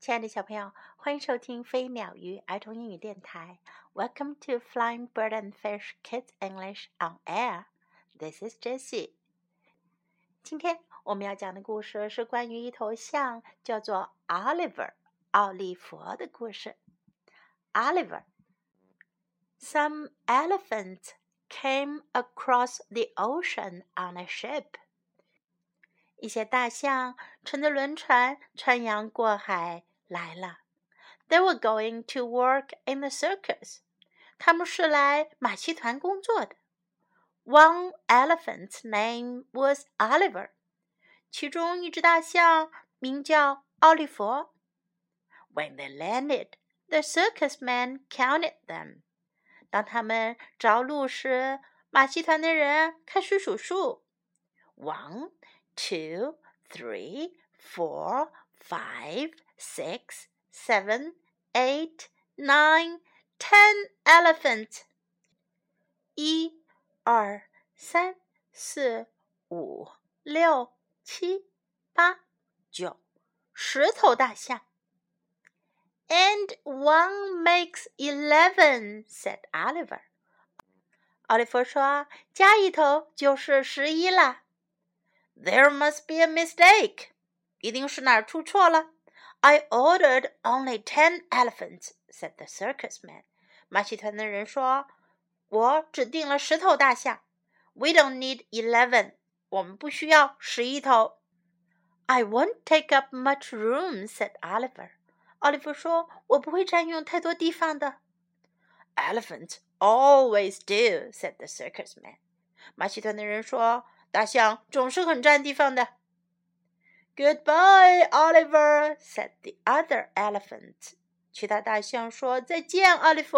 亲爱的小朋友，欢迎收听飞鸟鱼儿童英语电台。Welcome to Flying Bird and Fish Kids English on Air. This is Jessie. 今天我们要讲的故事是关于一头象，叫做 Oliver 奥利佛的故事。Oliver. Some elephants came across the ocean on a ship. 一些大象乘着轮船穿洋过海来了。They were going to work in the circus. 他们是来马戏团工作的。One elephant's name was Oliver. 其中一只大象名叫奥利佛。When they landed, the circus men counted them. 当他们着陆时，马戏团的人开始数数。One, two, three, four, five, six, seven, eight, nine, ten elephants. 一、二、三、四、五、六、七、八、九，十头大象。And one makes eleven," said Oliver. 奥利弗说：“加一头就是十一了。” There must be a mistake. 一定是哪儿出错了。 I ordered only ten elephants," said the circus man. 马戏团的人说：“我只订了十头大象。” We don't need eleven. 我们不需要十一头。I won't take up much room," said Oliver. 奥利弗说：“我不会占用太多地方的。” Elephants always do," said the circus man. 马戏团的人说：“大象总是很占地方的。” Goodbye, Oliver," said the other elephant. 其他大象说：“再见，奥利弗。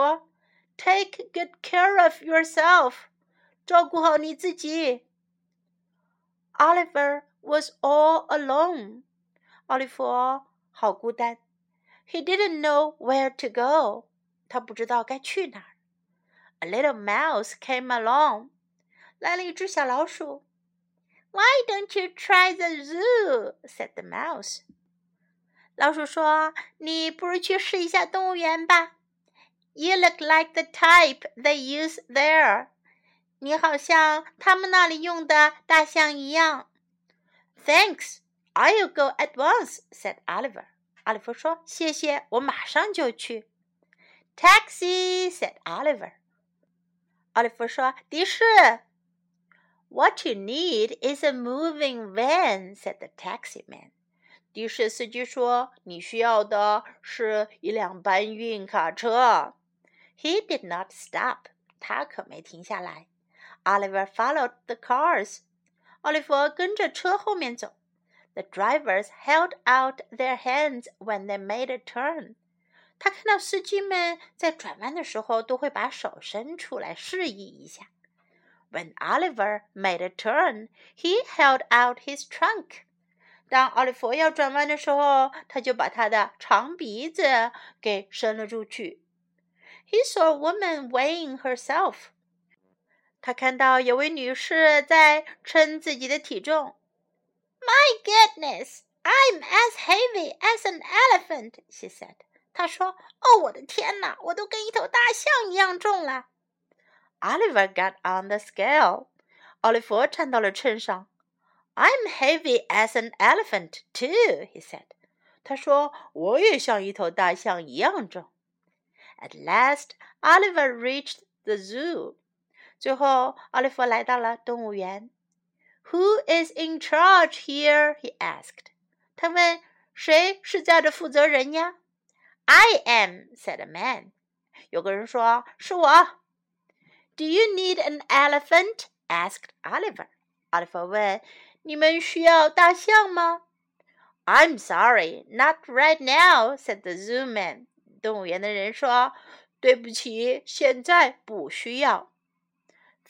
Take good care of yourself. 照顾好你自己。” Oliver was all alone. 奥利弗好孤单。He didn't know where to go. 他不知道该去哪儿。A little mouse came along. 来了一只小老鼠。 why don't you try the zoo? said the mouse. 老鼠说：“你不如去试一下动物园吧。” You look like the type they use there. 你好像他们那里用的大象一样。Thanks, I'll go at once," said Oliver. 奥利弗说：“谢谢，我马上就去。” Taxi, said Oliver. 奥利弗说：“的士。” What you need is a moving van," said the taxi man. 的士司机说：“你需要的是一辆搬运卡车。” He did not stop. 他可没停下来。Oliver followed the cars. 奥利弗跟着车后面走。The drivers held out their hands when they made a turn. 他看到司机们在转弯的时候都会把手伸出来示意一下。 when Oliver made a turn, he held out his trunk. 当奥利弗要转弯的时候，他就把他的长鼻子给伸了出去。He saw a woman weighing herself. 他看到有位女士在称自己的体重。My goodness, I'm as heavy as an elephant, she said. 她说：“哦，我的天哪，我都跟一头大象一样重了。” Oliver got on the scale. 奥利弗站到了秤上。I'm heavy as an elephant too, he said. 他说我也像一头大象一样重。At last, Oliver reached the zoo. 最后，奥利弗来到了动物园。Who is in charge here? he asked. 他问谁是家的负责人呀？I am, said a man. 有个人说是我。 ” do you need an elephant? asked Oliver. Oliver 问：“你们需要大象吗？” I'm sorry, not right now," said the zoo man. 动物园的人说：“对不起，现在不需要。”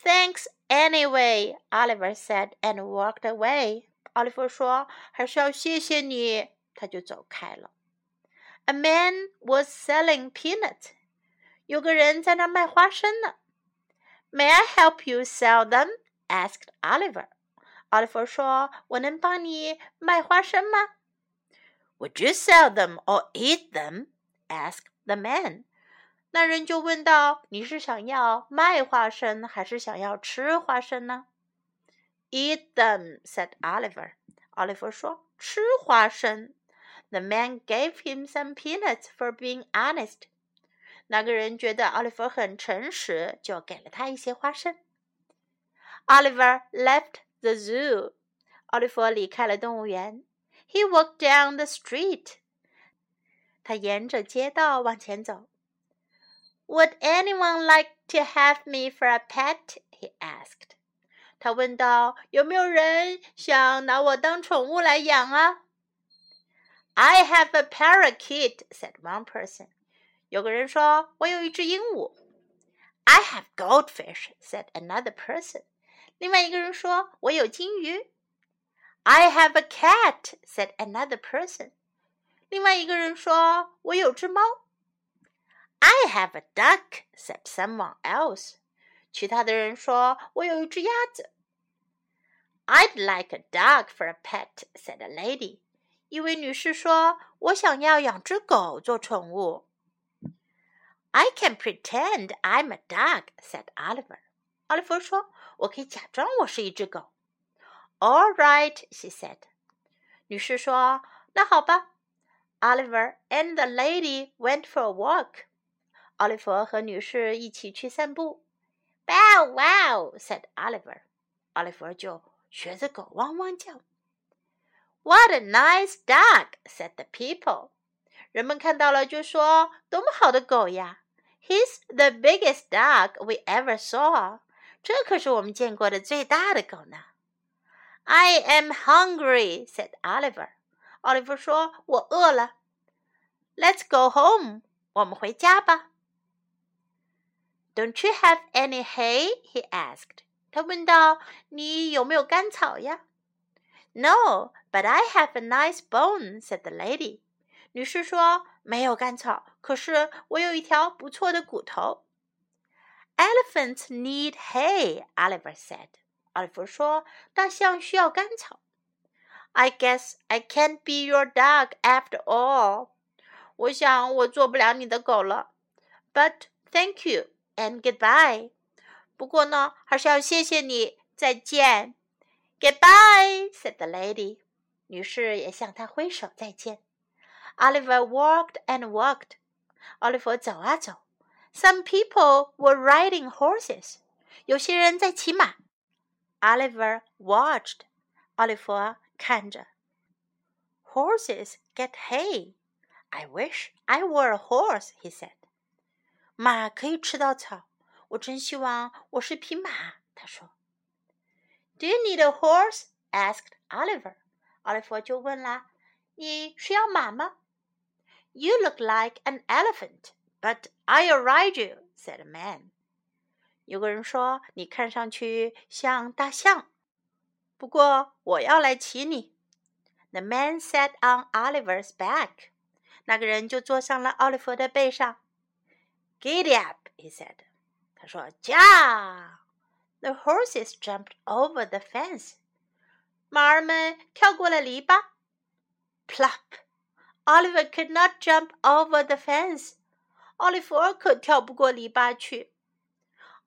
Thanks anyway, Oliver said and walked away. 奥利弗说：“还是要谢谢你。”他就走开了。A man was selling peanuts. 有个人在那卖花生呢。 May I help you sell them? asked Oliver. 奥利弗说：“我能帮你卖花生吗 Would you sell them or eat them? asked the man. 那人就问道：“你是想要卖花生，还是想要吃花生呢？” Eat them, said Oliver. 奥利弗说：“吃花生。” The man gave him some peanuts for being honest. 那个人觉得奥利弗很诚实，就给了他一些花生。Oliver left the zoo. 奥利弗离开了动物园。He walked down the street. 他沿着街道往前走。would anyone like to have me for a pet? he asked. 他问道：“有没有人想拿我当宠物来养啊？”I have a parakeet," said one person. 有个人说：“我有一只鹦鹉。”I have goldfish," said another person. 另外一个人说：“我有金鱼。”I have a cat," said another person. 另外一个人说：“我有只猫。” I have a duck," said someone else. 其他的人说：“我有一只鸭子。” I'd like a dog for a pet," said a lady. 一位女士说：“我想要养只狗做宠物。” ” I can pretend I'm a dog," said Oliver. 奥利弗说：“我可以假装我是一只狗。” All right, she said. 女士说：“那好吧。” Oliver and the lady went for a walk. 奥利弗和女士一起去散步。Bow wow said Oliver，奥利弗就学着狗汪汪叫。What a nice dog said the people，人们看到了就说：多么好的狗呀 ！” ！He's the biggest dog we ever saw，这可是我们见过的最大的狗呢。I am hungry said Oliver，奥利弗说：我饿了。Let's go home，我们回家吧。don't you have any hay? he asked. 他问道：“你有没有干草呀？”No, but I have a nice bone," said the lady. 女士说：“ ：“没有干草，可是我有一条不错的骨头。” Elephants need hay, Oliver said. 奥利弗说：“大象需要干草。” I guess I can't be your dog after all. 我想我做不了你的狗了。But thank you and goodbye。不过呢，还是要谢谢你，再见。Goodbye, said the lady。女士也向他挥手再见。Oliver walked and walked。奥利弗走啊走。Some people were riding horses。有些人在骑马。Oliver watched。奥利弗看着。Horses get hay. I wish I were a horse, he said. 马可以吃到草，我真希望我是匹马。他说。Do you need a horse? asked Oliver. 奥利弗就问啦：“你需要马吗 ？” ？”You look like an elephant, but I'll ride you," said a man. 有个人说：“你看上去像大象，不过我要来骑你。” The man sat on Oliver's back. 那个人就坐上了奥利弗的背上。Giddy up, he said. 他说驾。The horses jumped over the fence. 马儿们跳过了篱笆。Plop! Oliver could not jump over the fence. 奥利弗可跳不过篱笆去。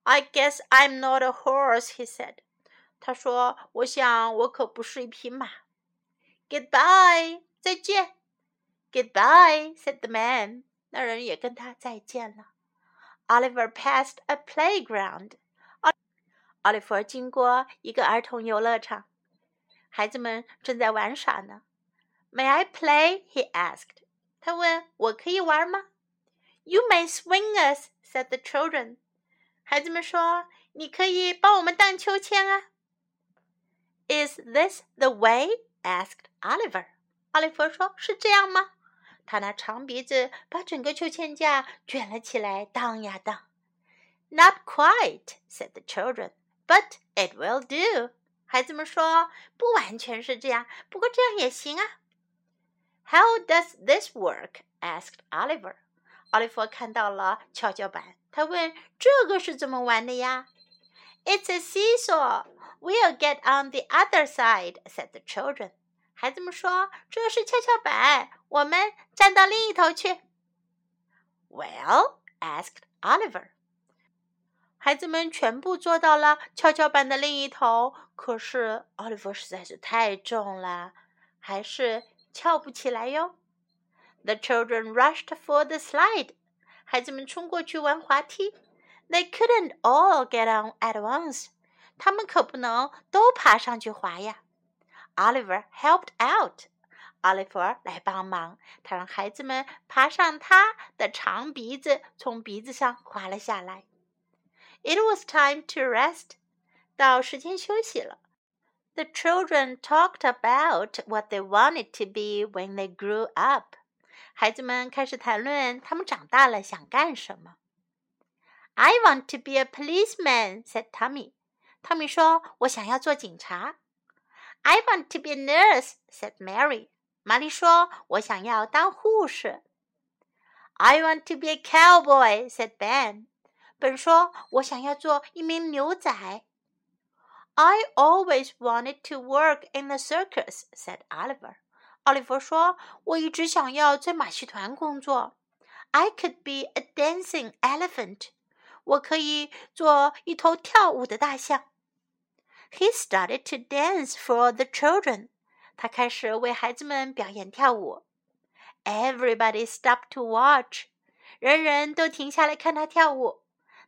I guess I'm not a horse, he said. 他说：“我想我可不是一匹马。” Goodbye，再见。Goodbye, said the man. 那人也跟他再见了。Oliver passed a playground. 奥利弗经过一个儿童游乐场，孩子们正在玩耍呢。 May I play? He asked. 他问：“我可以玩吗？”You may swing us," said the children. 孩子们说：“你可以帮我们荡秋千啊。” Is this the way? asked Oliver. 奥利弗说：“是这样吗？”他那长鼻子把整个秋千架卷了起来，荡呀荡。Not quite, said the children, but it will do. 孩子们说，不完全是这样，不过这样也行啊。 How does this work? asked Oliver. 奥利弗看到了跷跷板，他问：“这个是怎么玩的呀？”It's a seesaw. We'll get on the other side, said the children. 孩子们说：“这是跷跷板， 我们站到另一头去。”Well, asked Oliver. 孩子们全部坐到了跷跷板的另一头，可是奥利弗实在是太重了，还是 翘不起来哟。The children rushed for the slide. 孩子们冲过去玩滑梯。They couldn't all get on at once. 他们可不能都爬上去滑呀。Oliver helped out. 奥利弗来帮忙，他让孩子们爬上他的长鼻子，从鼻子上滑了下来。It was time to rest. 到时间休息了。 The children talked about what they wanted to be when they grew up. 孩子们开始谈论他们长大了想干什么。I want to be a policeman," said Tommy. 汤米说：“我想要做警察。” I want to be a nurse," said Mary. 玛丽说：“我想要当护士。” I want to be a cowboy," said Ben. 本说：“我想要做一名牛仔。” I always wanted to work in the circus," said Oliver. 奥利弗说：“我一直想要在马戏团工作。” I could be a dancing elephant. 我可以做一头跳舞的大象。He started to dance for the children. 他开始为孩子们表演跳舞。Everybody stopped to watch. 人人都停下来看他跳舞。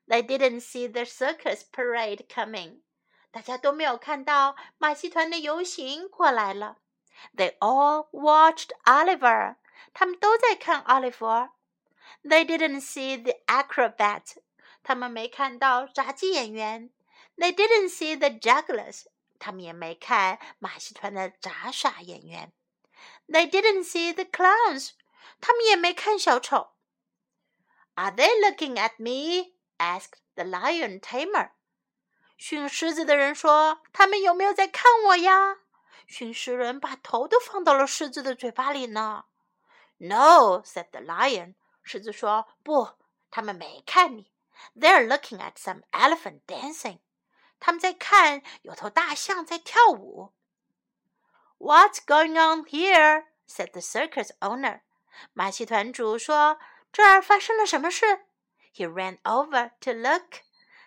they didn't see the circus parade coming. 大家都没有看到马戏团的游行过来了。They all watched Oliver. 他们都在看奥利弗。They didn't see the acrobat. 他们没看到杂技演员。They didn't see the jugglers. 他们也没看马戏团的杂耍演员。They didn't see the clowns. 他们也没看小丑。Are they looking at me? asked the lion tamer. 驯狮子的人说：“他们有没有在看我呀？”驯狮人把头都放到了狮子的嘴巴里呢。“No,” said the lion. 狮子说：“不，他们没看你。They're looking at some elephant dancing. 他们在看有头大象在跳舞。” What's going on here? said the circus owner. 马戏团主说：“这儿发生了什么事？” He ran over to look.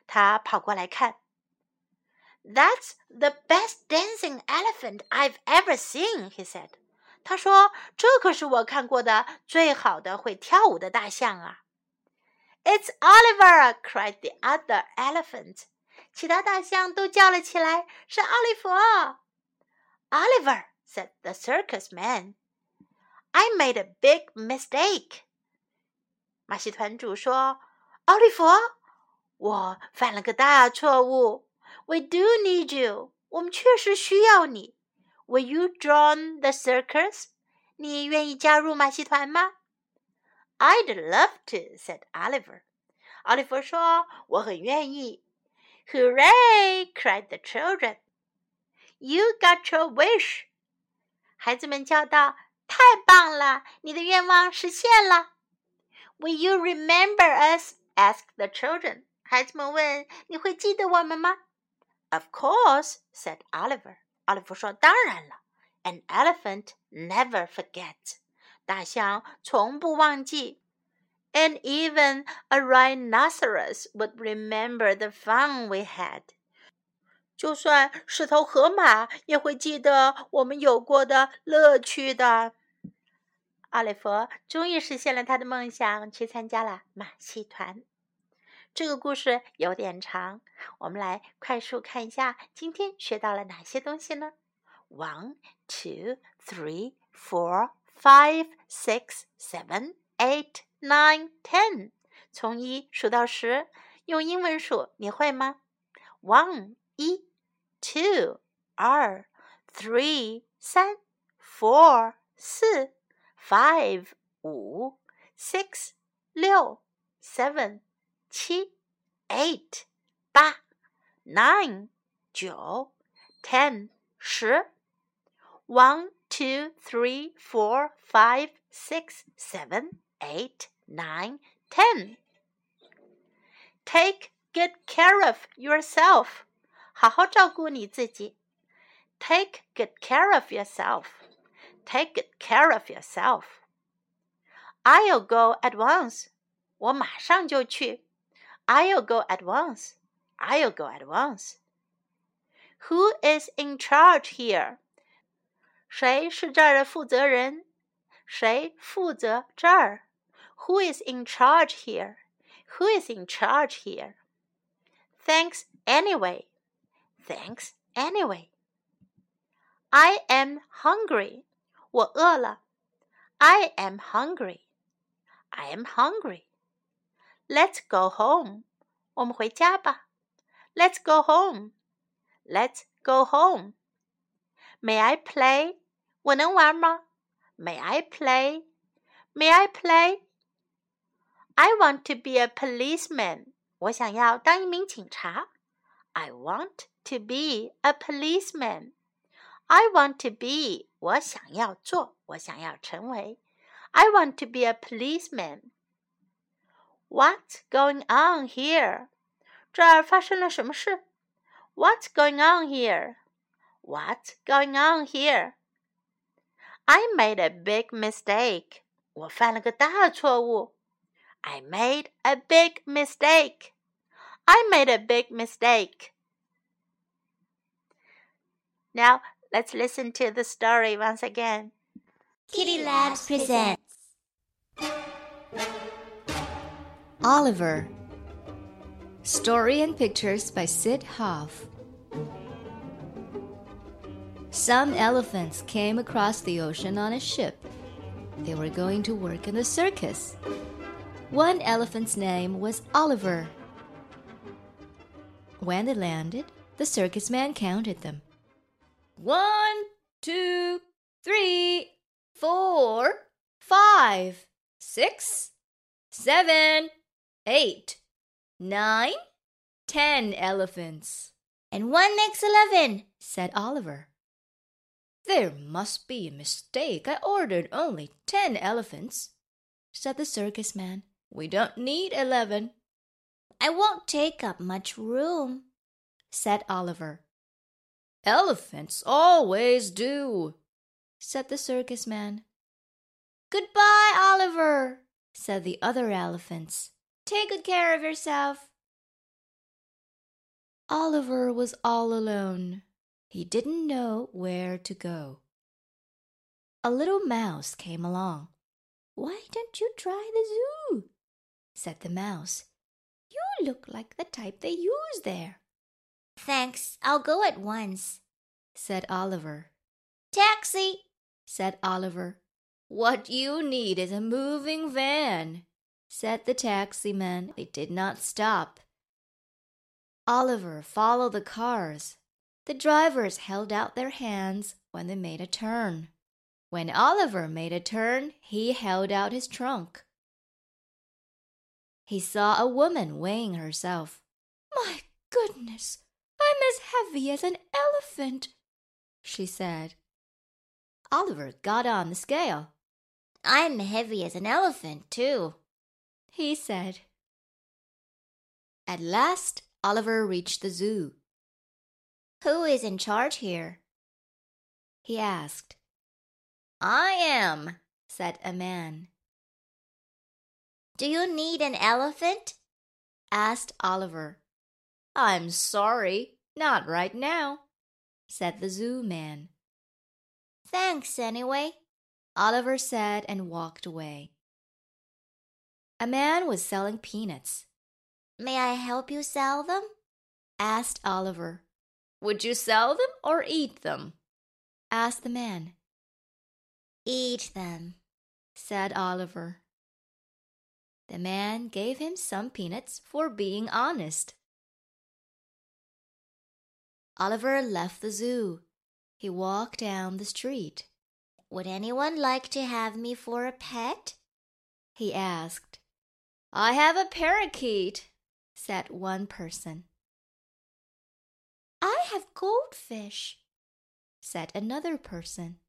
他跑过来看。That's the best dancing elephant I've ever seen, he said. 他说：“这可是我看过的最好的会跳舞的大象啊！” It's Oliver! cried the other elephant. 其他大象都叫了起来：“是奥利弗！”Oliver said the circus man. I made a big mistake. 马戏团主说。奥利弗，我犯了个大错误。 We do need you，我们确实需要你。Will you join the circus？你愿意加入马戏团吗？I'd love to，said Oliver。奥利弗说：“我很愿意。” Hooray！cried the children. You got your wish！孩子们叫道：“太棒了，你的愿望实现了。” Will you remember us asked the children. 孩子们问：“你会记得我们吗？” Of course, said Oliver. 奥利弗说：“当然了。” An elephant never forgets. 大象从不忘记。And even a rhinoceros would remember the fun we had. 就算是头河马也会记得我们有过的乐趣的。奥利弗终于实现了他的梦想，去参加了马戏团。 这个故事有点长，我们来快速看一下今天学到了哪些东西呢？One, two, three, four, five, six, seven, eight, nine, ten。从一数到十，用英文数，你会吗？One 一，Two 二，Three 三，Four 四，Five 五，Six 六，Seven。七，eight 八，nine 九，ten Take good care of yourself. 好好照顾你自己。Take good care of yourself. Take good care of yourself. I'll go at once. 我马上就去。I'll go at once. I'll go at once. Who is in charge here? 谁是这儿的负责人？谁负责这儿？Who is in charge here? Who is in charge here? Thanks anyway. Thanks anyway. I am hungry. 我饿了。I am hungry. I am hungry. Let's go home. 我们回家吧。Let's go home. Let's go home. May I play? 我能玩吗？May I play? May I play? I want to be a policeman. 我想要当一名警察。I want to be a policeman. I want to be 我想要做，我想要成为。I want to be a policeman. What's going on here? 这儿发生了什么事？What's going on here? What's going on here? I made a big mistake. 我犯了个大错误。I made a big mistake. I made a big mistake. Now let's listen to the story once again. Kitty Labs presents Oliver. Story and pictures by Syd Hoff. Some elephants came across the ocean on a ship. They were going to work in the circus. One elephant's name was Oliver. When they landed, the circus man counted them. One, two, three, four, five, six, seven, eight, nine, ten elephants. And one makes eleven, said Oliver. There must be a mistake. I ordered only ten elephants, said the circus man. We don't need eleven. I won't take up much room, said Oliver. Elephants always do, said the circus man. Goodbye, Oliver, said the other elephants. Take good care of yourself. Oliver was all alone. He didn't know where to go. A little mouse came along. Why don't you try the zoo? said the mouse. You look like the type they use there. Thanks, I'll go at once, said Oliver. Taxi, said Oliver. What you need is a moving van, said the taximan. They did not stop. Oliver followed the cars. The drivers held out their hands when they made a turn. When Oliver made a turn, he held out his trunk. He saw a woman weighing herself. My goodness, I'm as heavy as an elephant, she said. Oliver got on the scale. I'm heavy as an elephant, too, he said. At last, Oliver reached the zoo. Who is in charge here? he asked. I am, said a man. Do you need an elephant? asked Oliver. I'm sorry, not right now, said the zoo man. Thanks anyway, Oliver said and walked away. A man was selling peanuts. May I help you sell them? asked Oliver. Would you sell them or eat them? asked the man. Eat them, said Oliver. The man gave him some peanuts for being honest. Oliver left the zoo. He walked down the street. Would anyone like to have me for a pet? he asked. I have a parakeet, said one person. I have goldfish, said another person.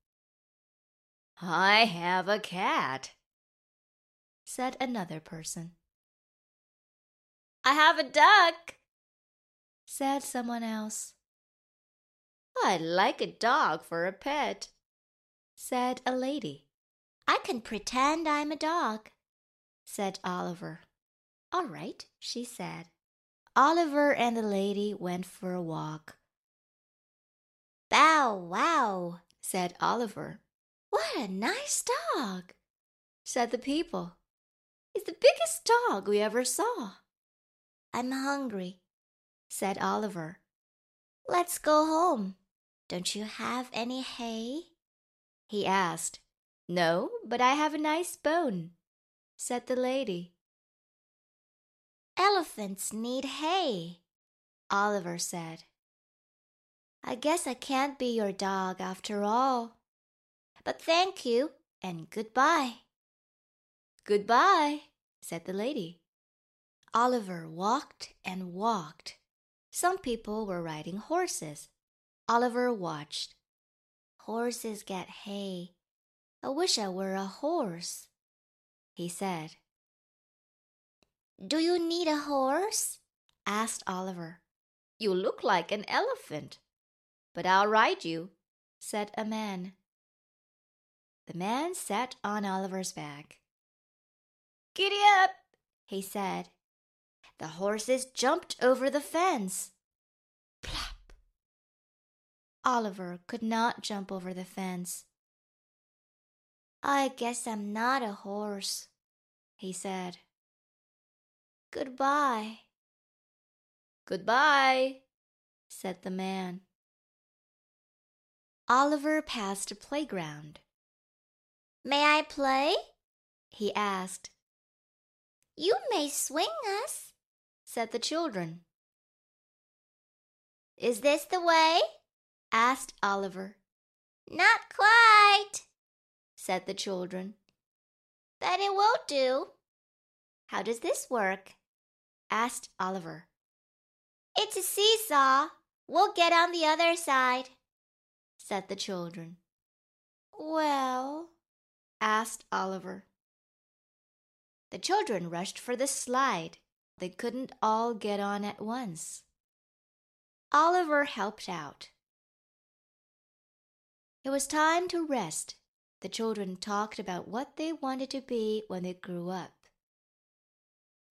I have a cat, said another person. I have a duck, said someone else. I'd like a dog for a pet, said a lady. I can pretend I'm a dog, said Oliver. All right, she said. Oliver and the lady went for a walk. Bow wow, said Oliver. What a nice dog, said the people. He's the biggest dog we ever saw. I'm hungry, said Oliver. Let's go home. Don't you have any hay? he asked. No, but I have a nice bone, said the lady. Elephants need hay, Oliver said. I guess I can't be your dog after all. But thank you and goodbye. Goodbye, said the lady. Oliver walked and walked. Some people were riding horses. Oliver watched. Horses get hay. I wish I were a horse, he said. Do you need a horse? asked Oliver. You look like an elephant. But I'll ride you, said a man. The man sat on Oliver's back. Giddy up, he said. The horses jumped over the fence. Plop! Oliver could not jump over the fence. I guess I'm not a horse, he said. Goodbye. Goodbye, said the man. Oliver passed a playground. May I play? he asked. You may swing us, said the children. Is this the way? asked Oliver. Not quite, said the children. But it won't do. How does this work? asked Oliver. It's a seesaw. We'll get on the other side, said the children. Well, asked Oliver. The children rushed for the slide. They couldn't all get on at once. Oliver helped out. It was time to rest. The children talked about what they wanted to be when they grew up.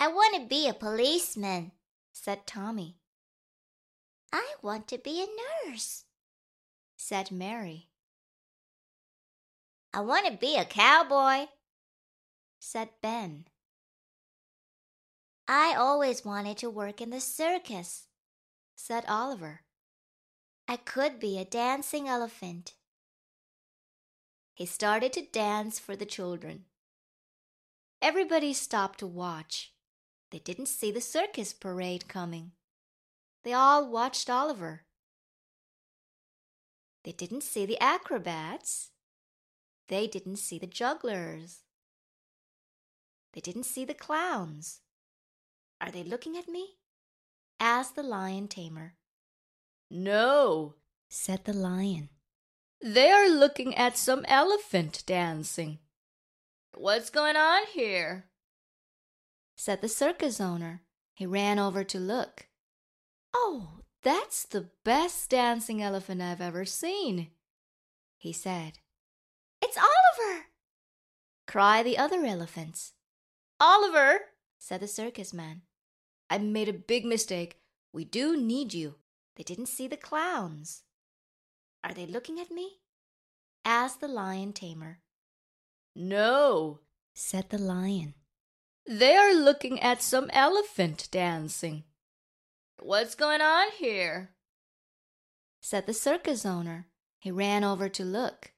I want to be a policeman, said Tommy. I want to be a nurse, said Mary. I want to be a cowboy, said Ben. I always wanted to work in the circus, said Oliver. I could be a dancing elephant. He started to dance for the children. Everybody stopped to watch. They didn't see the circus parade coming. They all watched Oliver. They didn't see the acrobats. They didn't see the jugglers. They didn't see the clowns. Are they looking at me? asked the lion tamer. No, said the lion. They are looking at some elephant dancing. What's going on here? said the circus owner. He ran over to look. Oh, that's the best dancing elephant I've ever seen, he said. It's Oliver! cried the other elephants. Oliver, said the circus man. I made a big mistake. We do need you. They didn't see the clowns. Are they looking at me? asked the lion tamer. No, said the lion. They are looking at some elephant dancing. What's going on here? said the circus owner. He ran over to look.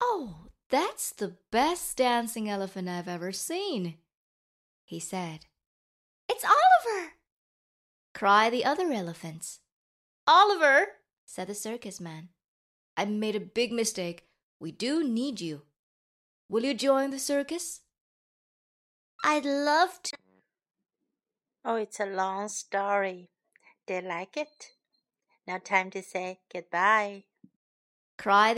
Oh, that's the best dancing elephant I've ever seen, he said. It's Oliver! cried the other elephants. Oliver, said the circus man. I made a big mistake. We do need you. Will you join the circus? I'd love to. Oh, it's a long story. They like it? Now time to say goodbye. Cry